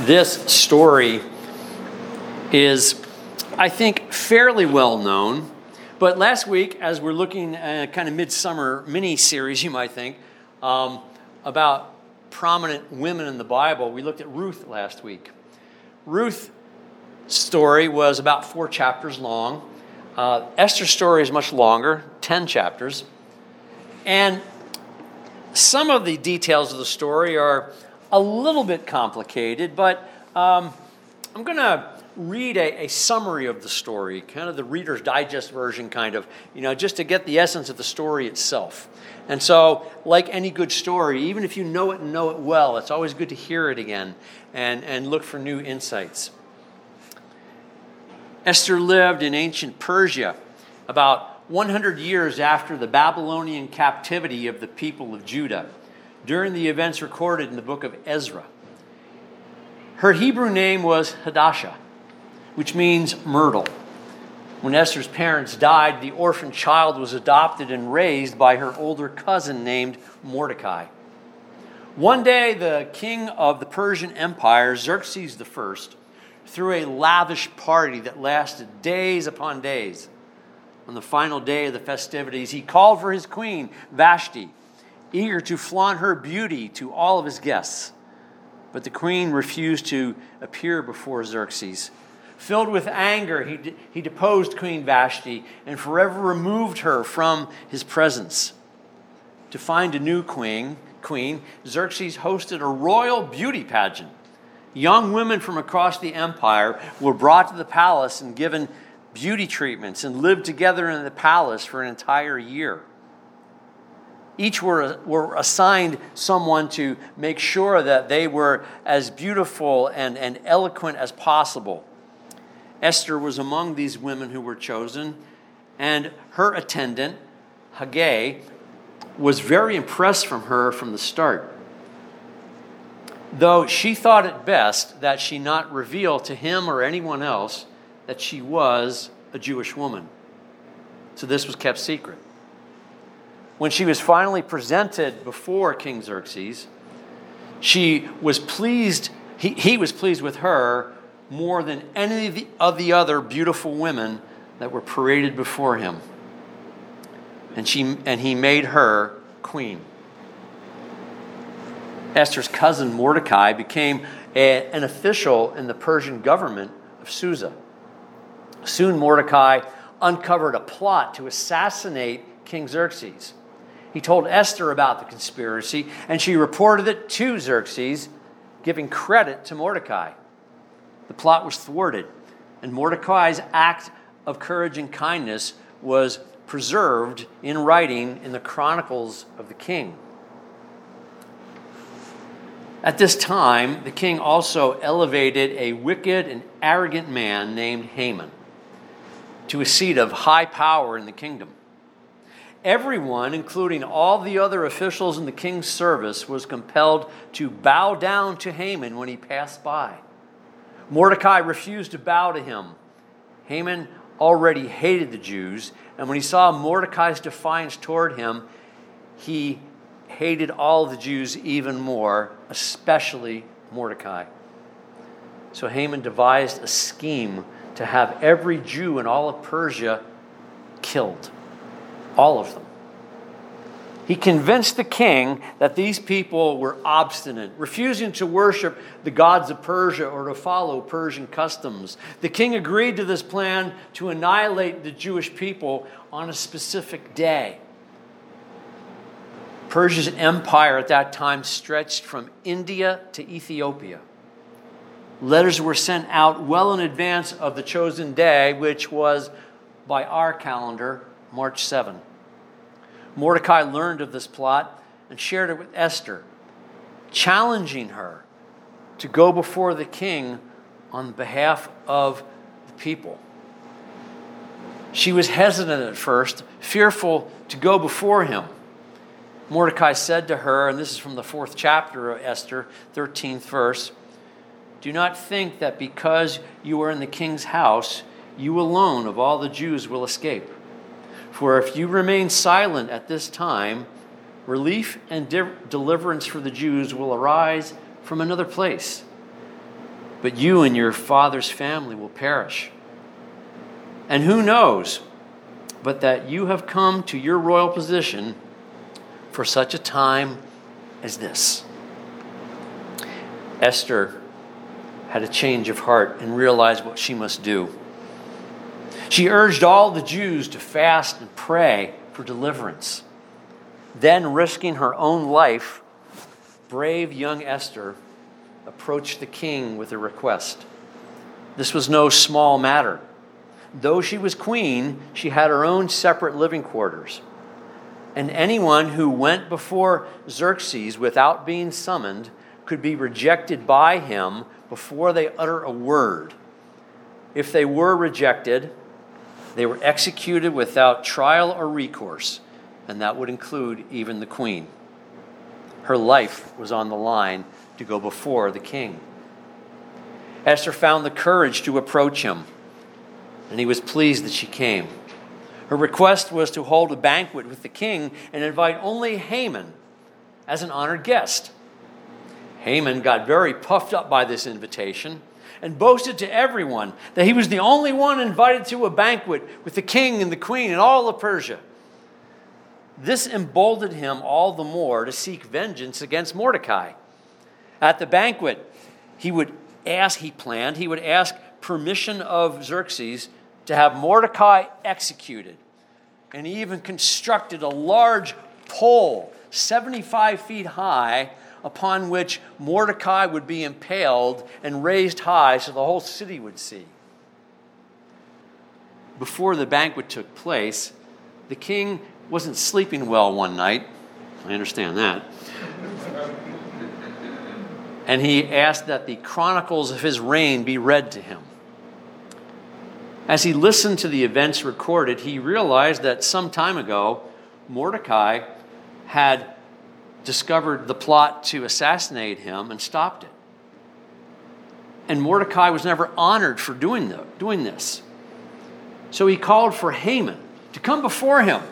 This story is, I think, fairly well known. But last week, as we're looking at kind of midsummer mini series, you might think, um, about prominent women in the Bible, we looked at Ruth last week. Ruth's story was about four chapters long. Uh, Esther's story is much longer, 10 chapters. And some of the details of the story are a little bit complicated, but um, I'm going to read a, a, summary of the story, kind of the Reader's Digest version, kind of, you know, just to get the essence of the story itself. And so, like any good story, even if you know it and know it well, it's always good to hear it again and, and look for new insights. Esther lived in ancient Persia about 100 years after the Babylonian captivity of the people of Judah during the events recorded in the book of Ezra. Her Hebrew name was Hadassah, which means myrtle. When Esther's parents died, the orphan child was adopted and raised by her older cousin named Mordecai. One day, the king of the Persian Empire, Xerxes I, threw a lavish party that lasted days upon days. On the final day of the festivities, he called for his queen, Vashti, eager to flaunt her beauty to all of his guests. But the queen refused to appear before Xerxes. Filled with anger, he, he deposed Queen Vashti and forever removed her from his presence. To find a new queen, queen, Xerxes hosted a royal beauty pageant. Young women from across the empire were brought to the palace and given beauty treatments and lived together in the palace for an entire year. Each were, were assigned someone to make sure that they were as beautiful and, and eloquent as possible. Esther was among these women who were chosen, and her attendant, Hegai, was very impressed from her from the start. Though she thought it best that she not reveal to him or anyone else that she was a Jewish woman. So this was kept secret. When she was finally presented before King Xerxes, she was pleased, he, he was pleased with her more than any of the, of the other beautiful women that were paraded before him. And, she, and he made her queen. Esther's cousin Mordecai became a, an official in the Persian government of Susa. Soon Mordecai uncovered a plot to assassinate King Xerxes. He told Esther about the conspiracy, and she reported it to Xerxes, giving credit to Mordecai. The plot was thwarted, and Mordecai's act of courage and kindness was preserved in writing in the Chronicles of the King. At this time, the king also elevated a wicked and arrogant man named Haman to a seat of high power in the kingdom. Everyone, including all the other officials in the king's service, was compelled to bow down to Haman when he passed by. Mordecai refused to bow to him. Haman already hated the Jews, and when he saw Mordecai's defiance toward him, he hated all the Jews even more, especially Mordecai. So Haman devised a scheme to have every Jew in all of Persia killed. All of them. He convinced the king that these people were obstinate, refusing to worship the gods of Persia or to follow Persian customs. The king agreed to this plan to annihilate the Jewish people on a specific day. Persia's empire at that time stretched from India to Ethiopia. Letters were sent out well in advance of the chosen day, which was by our calendar, March 7. Mordecai learned of this plot and shared it with Esther, challenging her to go before the king on behalf of the people. She was hesitant at first, fearful to go before him. Mordecai said to her, and this is from the fourth chapter of Esther, 13th verse do not think that because you are in the king's house, you alone of all the Jews will escape. For if you remain silent at this time, relief and de- deliverance for the Jews will arise from another place. but you and your father's family will perish. And who knows but that you have come to your royal position for such a time as this? Esther had a change of heart and realized what she must do. She urged all the Jews to fast and pray for deliverance. Then, risking her own life, brave young Esther approached the king with a request. This was no small matter. Though she was queen, she had her own separate living quarters. And anyone who went before Xerxes without being summoned could be rejected by him before they utter a word. If they were rejected, they were executed without trial or recourse, and that would include even the queen. Her life was on the line to go before the king. Esther found the courage to approach him, and he was pleased that she came. Her request was to hold a banquet with the king and invite only Haman as an honored guest. Haman got very puffed up by this invitation and boasted to everyone that he was the only one invited to a banquet with the king and the queen and all of Persia. This emboldened him all the more to seek vengeance against Mordecai. At the banquet, he would ask, he planned, he would ask permission of Xerxes to have Mordecai executed. And he even constructed a large pole, 75 feet high, upon which Mordecai would be impaled and raised high so the whole city would see. Before the banquet took place, the king wasn't sleeping well one night. I understand that. And he asked that the chronicles of his reign be read to him. As he listened to the events recorded, he realized that some time ago, Mordecai had discovered the plot to assassinate him and stopped it. And Mordecai was never honored for doing, the, doing this. So he called for Haman to come before him.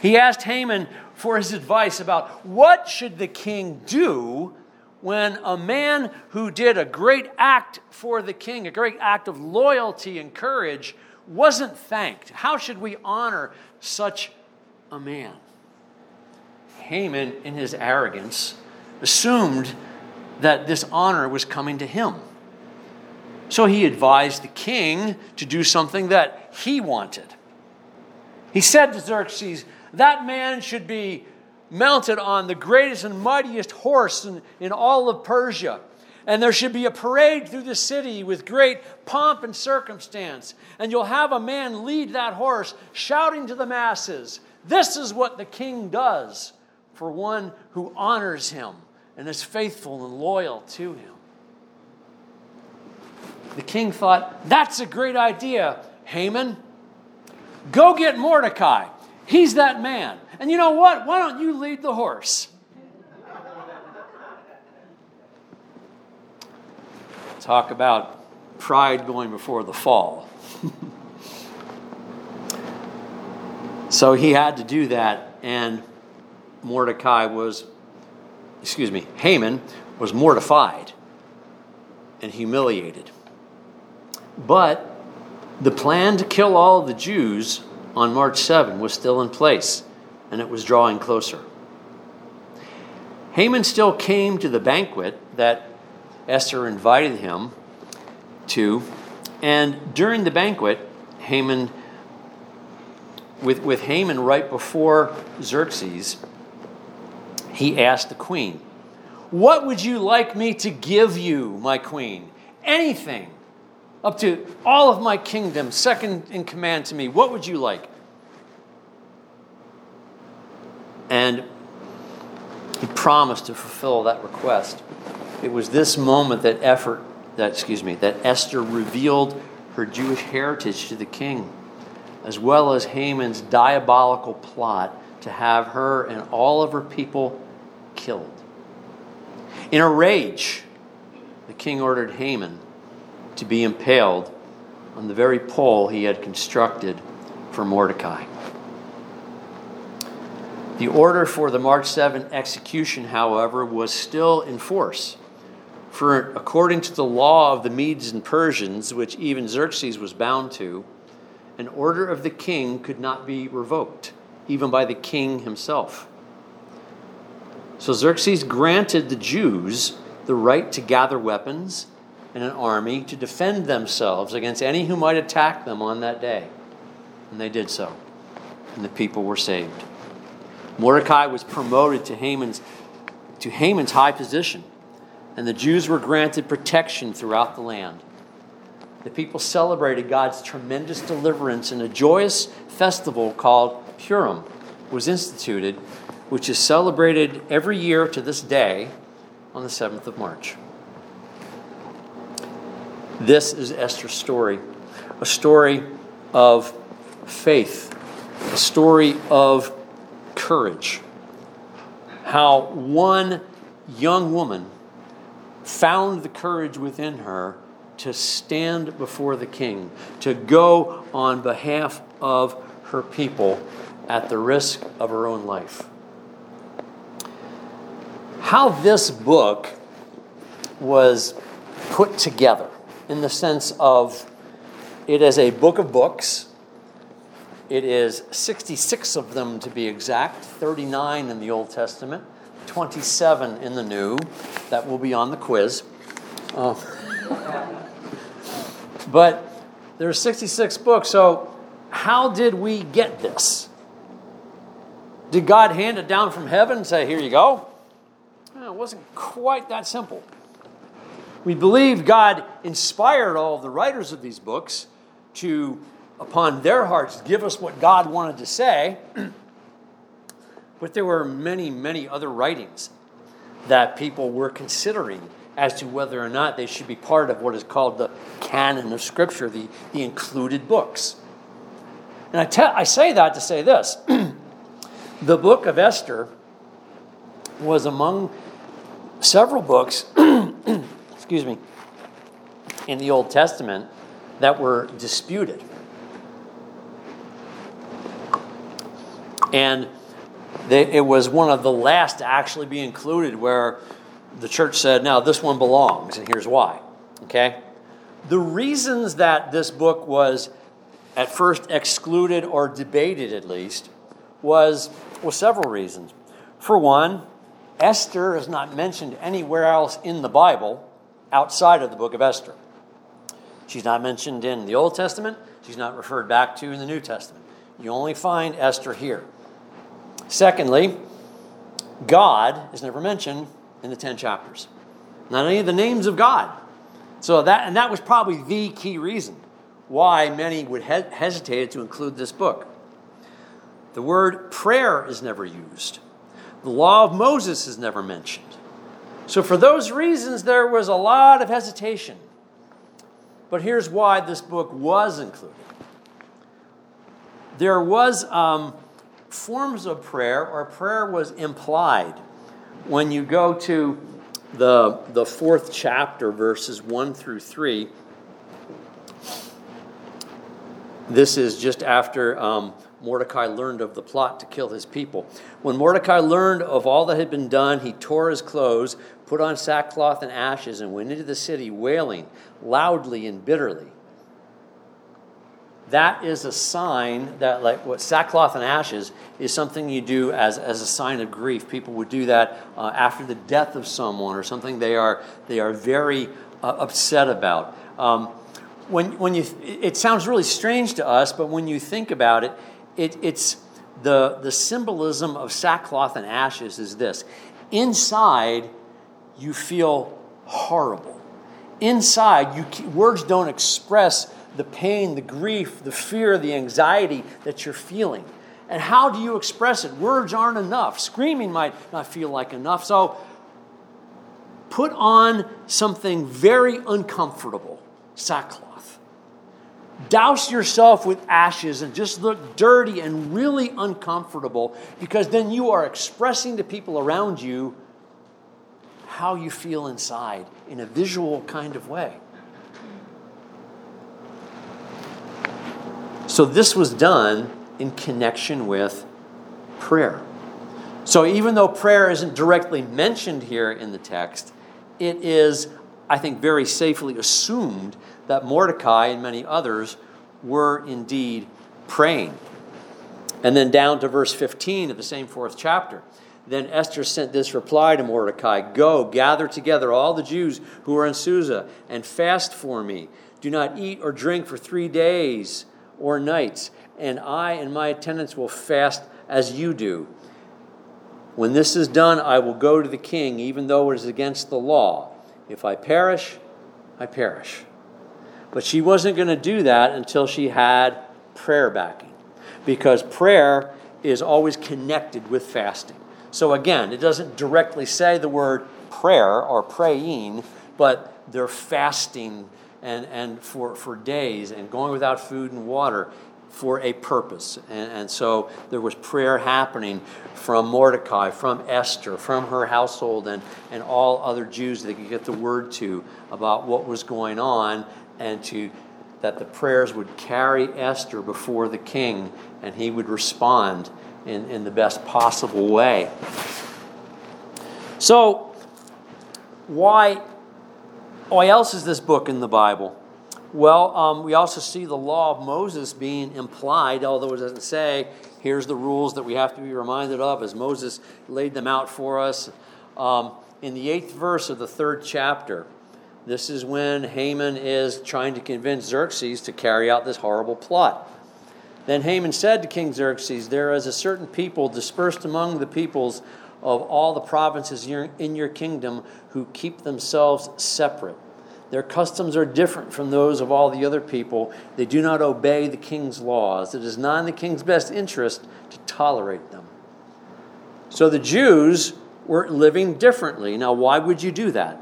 He asked Haman for his advice about what should the king do when a man who did a great act for the king, a great act of loyalty and courage, wasn't thanked. How should we honor such a man? Haman, in his arrogance, assumed that this honor was coming to him. So he advised the king to do something that he wanted. He said to Xerxes, That man should be mounted on the greatest and mightiest horse in, in all of Persia. And there should be a parade through the city with great pomp and circumstance. And you'll have a man lead that horse, shouting to the masses, This is what the king does for one who honors him and is faithful and loyal to him. The king thought, That's a great idea, Haman. Go get Mordecai. He's that man. And you know what? Why don't you lead the horse? Talk about pride going before the fall. so he had to do that, and Mordecai was, excuse me, Haman was mortified and humiliated. But the plan to kill all the Jews on March 7 was still in place, and it was drawing closer. Haman still came to the banquet that Esther invited him to, and during the banquet, Haman, with, with Haman right before Xerxes, he asked the queen, What would you like me to give you, my queen? Anything. Up to all of my kingdom, second in command to me. What would you like? And he promised to fulfill that request. It was this moment that effort that excuse me, that Esther revealed her Jewish heritage to the king, as well as Haman's diabolical plot to have her and all of her people killed. In a rage, the king ordered Haman to be impaled on the very pole he had constructed for Mordecai. The order for the March 7 execution, however, was still in force, For according to the law of the Medes and Persians, which even Xerxes was bound to, an order of the king could not be revoked, even by the king himself. So Xerxes granted the Jews the right to gather weapons and an army to defend themselves against any who might attack them on that day. And they did so, and the people were saved. Mordecai was promoted to Haman's, to Haman's high position, and the Jews were granted protection throughout the land. The people celebrated God's tremendous deliverance, and a joyous festival called Purim was instituted, which is celebrated every year to this day on the 7th of March. This is Esther's story a story of faith, a story of courage. How one young woman found the courage within her to stand before the king, to go on behalf of her people at the risk of her own life. How this book was put together in the sense of it is a book of books. It is 66 of them to be exact, 39 in the Old Testament, 27 in the New. That will be on the quiz. Uh, but there are 66 books, so how did we get this? Did God hand it down from heaven and say, Here you go? Well, it wasn't quite that simple. We believe God inspired all the writers of these books to, upon their hearts, give us what God wanted to say. but there were many, many other writings that people were considering as to whether or not they should be part of what is called the canon of Scripture, the, the included books. And I, te- I say that to say this the book of Esther was among several books, excuse me, in the Old Testament that were disputed. And they, it was one of the last to actually be included where the church said, now this one belongs, and here's why. Okay? The reasons that this book was at first excluded or debated, at least, was well, several reasons. For one, Esther is not mentioned anywhere else in the Bible outside of the book of Esther. She's not mentioned in the Old Testament, she's not referred back to in the New Testament. You only find Esther here. Secondly, God is never mentioned in the 10 chapters. Not any of the names of God. So that and that was probably the key reason why many would he- hesitate to include this book. The word prayer is never used. The law of Moses is never mentioned. So for those reasons there was a lot of hesitation. But here's why this book was included. There was um, forms of prayer, or prayer was implied when you go to the, the fourth chapter, verses 1 through 3, this is just after um, Mordecai learned of the plot to kill his people. When Mordecai learned of all that had been done, he tore his clothes, put on sackcloth and ashes, and went into the city wailing loudly and bitterly. That is a sign that like what sackcloth and ashes is something you do as, as a sign of grief. People would do that uh, after the death of someone or something they are they are very uh, upset about. Um, when, when you it sounds really strange to us but when you think about it, it it's the, the symbolism of sackcloth and ashes is this inside you feel horrible inside you words don't express the pain, the grief, the fear, the anxiety that you're feeling. And how do you express it? Words aren't enough. Screaming might not feel like enough. So put on something very uncomfortable sackcloth. Douse yourself with ashes and just look dirty and really uncomfortable because then you are expressing to people around you how you feel inside in a visual kind of way. So this was done in connection with prayer. So even though prayer isn't directly mentioned here in the text, it is I think, very safely assumed that Mordecai and many others were indeed praying. And then down to verse 15 of the same fourth chapter. Then Esther sent this reply to Mordecai Go, gather together all the Jews who are in Susa, and fast for me. Do not eat or drink for three days or nights, and I and my attendants will fast as you do. When this is done, I will go to the king, even though it is against the law. If I perish, I perish. But she wasn't going to do that until she had prayer backing, because prayer is always connected with fasting. So again, it doesn't directly say the word prayer or praying, but they're fasting and, and for, for days and going without food and water for a purpose. And, and, so there was prayer happening from Mordecai, from Esther, from her household, and, and all other Jews that could get the word to about what was going on, and to that the prayers would carry Esther before the king, and he would respond in, in the best possible way. So, why, why else is this book in the Bible? Well, um, we also see the law of Moses being implied, although it doesn't say, here's the rules that we have to be reminded of as Moses laid them out for us. Um, in the eighth verse of the third chapter, this is when Haman is trying to convince Xerxes to carry out this horrible plot. Then Haman said to King Xerxes, There is a certain people dispersed among the peoples of all the provinces in your kingdom who keep themselves separate. Their customs are different from those of all the other people. They do not obey the king's laws. It is not in the king's best interest to tolerate them. So the Jews were living differently. Now, why would you do that?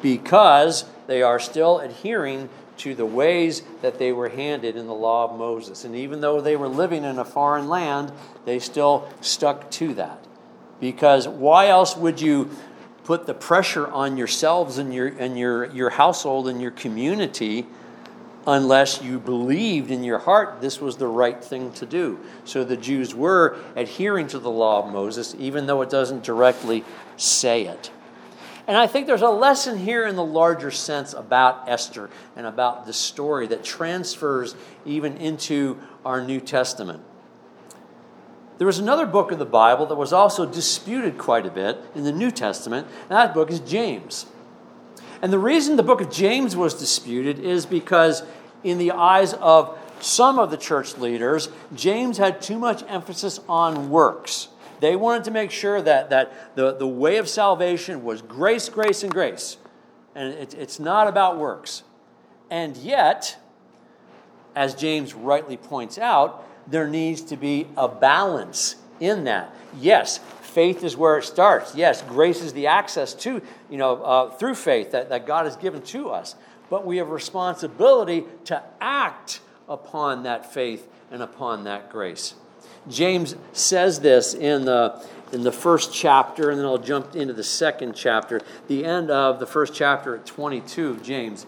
Because they are still adhering to the ways that they were handed in the law of Moses. And even though they were living in a foreign land, they still stuck to that. Because why else would you put the pressure on yourselves and your, and your, your household and your community unless you believed in your heart this was the right thing to do? So the Jews were adhering to the law of Moses, even though it doesn't directly say it. And I think there's a lesson here in the larger sense about Esther and about the story that transfers even into our New Testament. There was another book of the Bible that was also disputed quite a bit in the New Testament, and that book is James. And the reason the book of James was disputed is because, in the eyes of some of the church leaders, James had too much emphasis on works. They wanted to make sure that, that the, the way of salvation was grace, grace, and grace. And it, it's not about works. And yet, as James rightly points out, there needs to be a balance in that. Yes, faith is where it starts. Yes, grace is the access to, you know, uh, through faith that, that God has given to us. But we have responsibility to act upon that faith and upon that grace. James says this in the, in the first chapter, and then I'll jump into the second chapter. The end of the first chapter at 22 of James.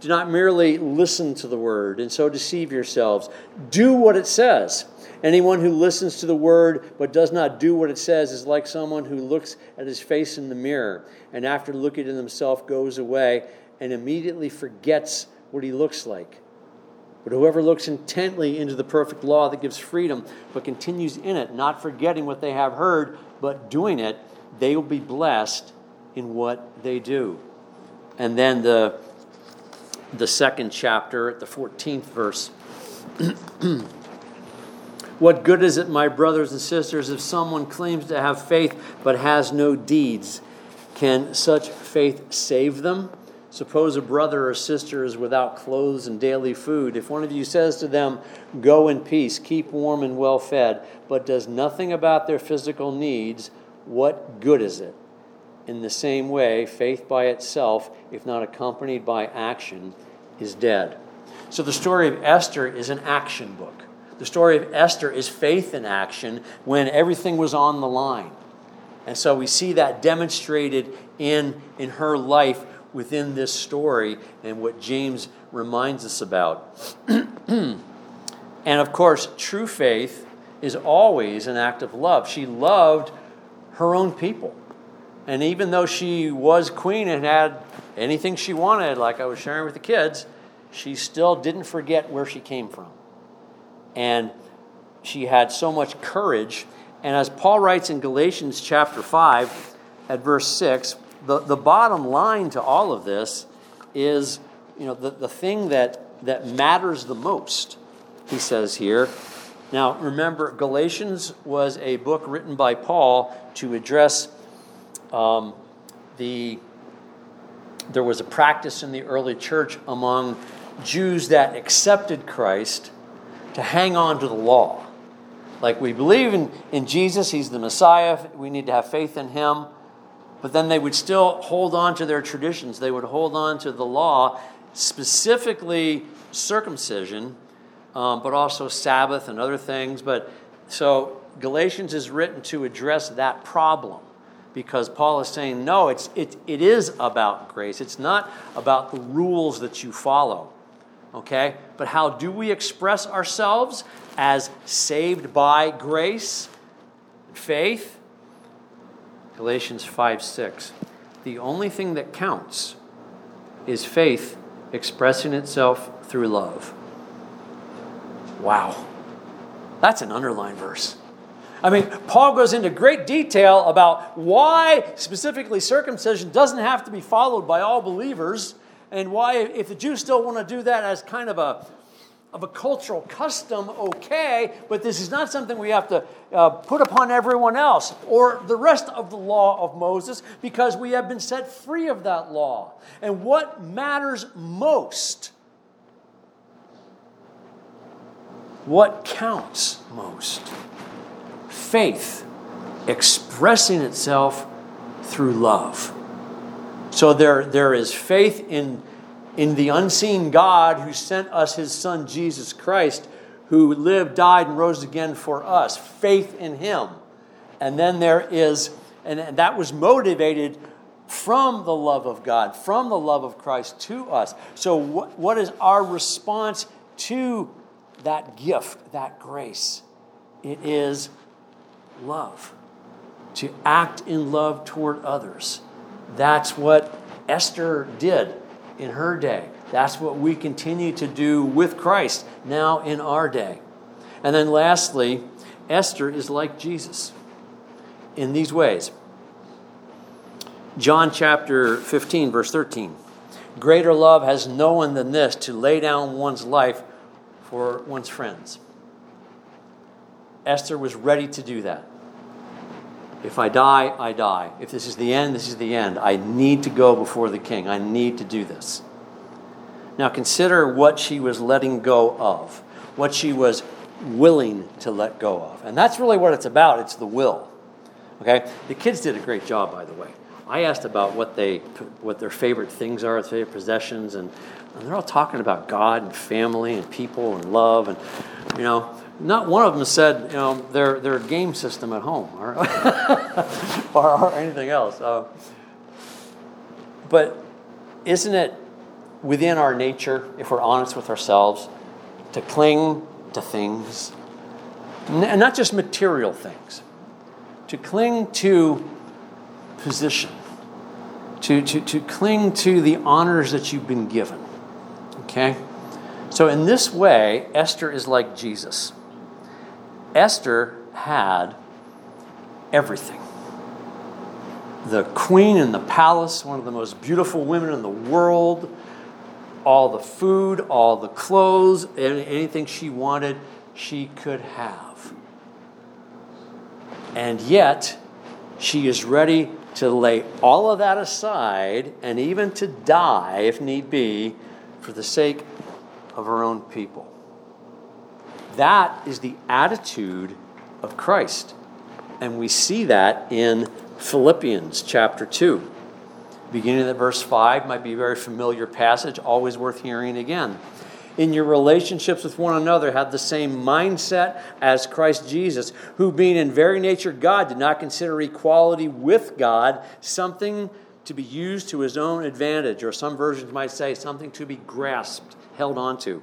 Do not merely listen to the word and so deceive yourselves. Do what it says. Anyone who listens to the word but does not do what it says is like someone who looks at his face in the mirror and after looking at himself goes away and immediately forgets what he looks like. But whoever looks intently into the perfect law that gives freedom, but continues in it, not forgetting what they have heard, but doing it, they will be blessed in what they do. And then the, the second chapter, the 14th verse. what good is it, my brothers and sisters, if someone claims to have faith but has no deeds? Can such faith save them? Suppose a brother or sister is without clothes and daily food. If one of you says to them, Go in peace, keep warm and well fed, but does nothing about their physical needs, what good is it? In the same way, faith by itself, if not accompanied by action, is dead. So the story of Esther is an action book. The story of Esther is faith in action when everything was on the line. And so we see that demonstrated in, in her life within this story and what James reminds us about. and of course, true faith is always an act of love. She loved her own people. And even though she was queen and had anything she wanted, like I was sharing with the kids, she still didn't forget where she came from. And she had so much courage. And as Paul writes in Galatians chapter 5 at verse 6, the, the bottom line to all of this is you know, the, the thing that, that matters the most, he says here. Now, remember, Galatians was a book written by Paul to address um, the. There was a practice in the early church among Jews that accepted Christ to hang on to the law. Like we believe in, in Jesus, he's the Messiah, we need to have faith in him. But then they would still hold on to their traditions. They would hold on to the law, specifically circumcision, um, but also Sabbath and other things. But so Galatians is written to address that problem because Paul is saying, no, it's, it, it is about grace. It's not about the rules that you follow. Okay? But how do we express ourselves as saved by grace, faith? Galatians 5 6. The only thing that counts is faith expressing itself through love. Wow. That's an underline verse. I mean, Paul goes into great detail about why specifically circumcision doesn't have to be followed by all believers and why, if the Jews still want to do that as kind of a of a cultural custom, okay, but this is not something we have to uh, put upon everyone else or the rest of the law of Moses because we have been set free of that law. And what matters most? What counts most? Faith expressing itself through love. So there, there is faith in in the unseen God who sent us his son Jesus Christ, who lived, died, and rose again for us. Faith in him. And then there is, and that was motivated from the love of God, from the love of Christ to us. So, what, what is our response to that gift, that grace? It is love, to act in love toward others. That's what Esther did in her day. That's what we continue to do with Christ now in our day. And then lastly, Esther is like Jesus in these ways. John chapter 15, verse 13. Greater love has no one than this to lay down one's life for one's friends. Esther was ready to do that. If I die, I die. If this is the end, this is the end. I need to go before the king. I need to do this. Now consider what she was letting go of, what she was willing to let go of. And that's really what it's about it's the will. Okay? The kids did a great job, by the way. I asked about what they what their favorite things are, their favorite possessions, and, and they're all talking about God and family and people and love and you know not one of them said, you know, their, their game system at home or, or, or, anything else. Uh, but isn't it within our nature, if we're honest with ourselves, to cling to things, and not just material things, to cling to position, to, to, to cling to the honors that you've been given? Okay? So, in this way, Esther is like Jesus. Esther had everything the queen in the palace, one of the most beautiful women in the world, all the food, all the clothes, anything she wanted, she could have. And yet, she is ready to lay all of that aside and even to die, if need be, for the sake of her own people. That is the attitude of Christ. And we see that in Philippians chapter 2. Beginning at verse 5 might be a very familiar passage, always worth hearing again. In your relationships with one another, have the same mindset as Christ Jesus, who, being in very nature God, did not consider equality with God something to be used to his own advantage, or some versions might say something to be grasped, held onto.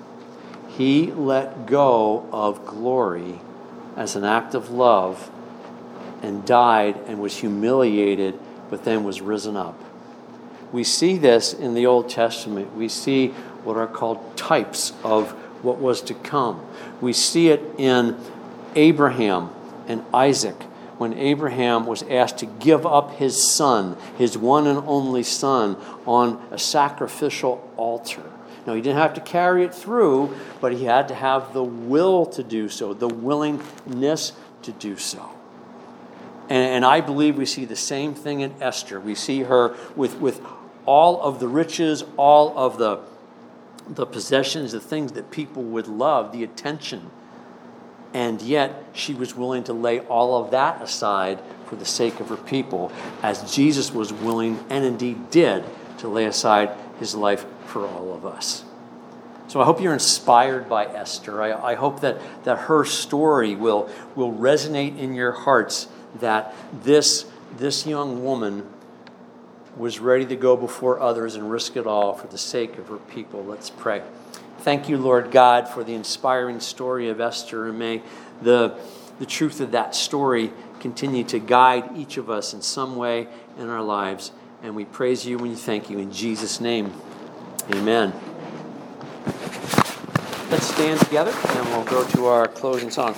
He let go of glory as an act of love and died and was humiliated, but then was risen up. We see this in the Old Testament. We see what are called types of what was to come. We see it in Abraham and Isaac when Abraham was asked to give up his son, his one and only son, on a sacrificial altar. Now, he didn't have to carry it through, but he had to have the will to do so, the willingness to do so. And, and I believe we see the same thing in Esther. We see her with, with all of the riches, all of the, the possessions, the things that people would love, the attention. And yet, she was willing to lay all of that aside for the sake of her people, as Jesus was willing and indeed did to lay aside his life for all of us. So I hope you're inspired by Esther. I, I hope that, that her story will, will resonate in your hearts that this, this young woman was ready to go before others and risk it all for the sake of her people. Let's pray. Thank you, Lord God, for the inspiring story of Esther, and may the, the truth of that story continue to guide each of us in some way in our lives. And we praise you and we thank you in Jesus' name. Amen. Let's stand together and we'll go to our closing song.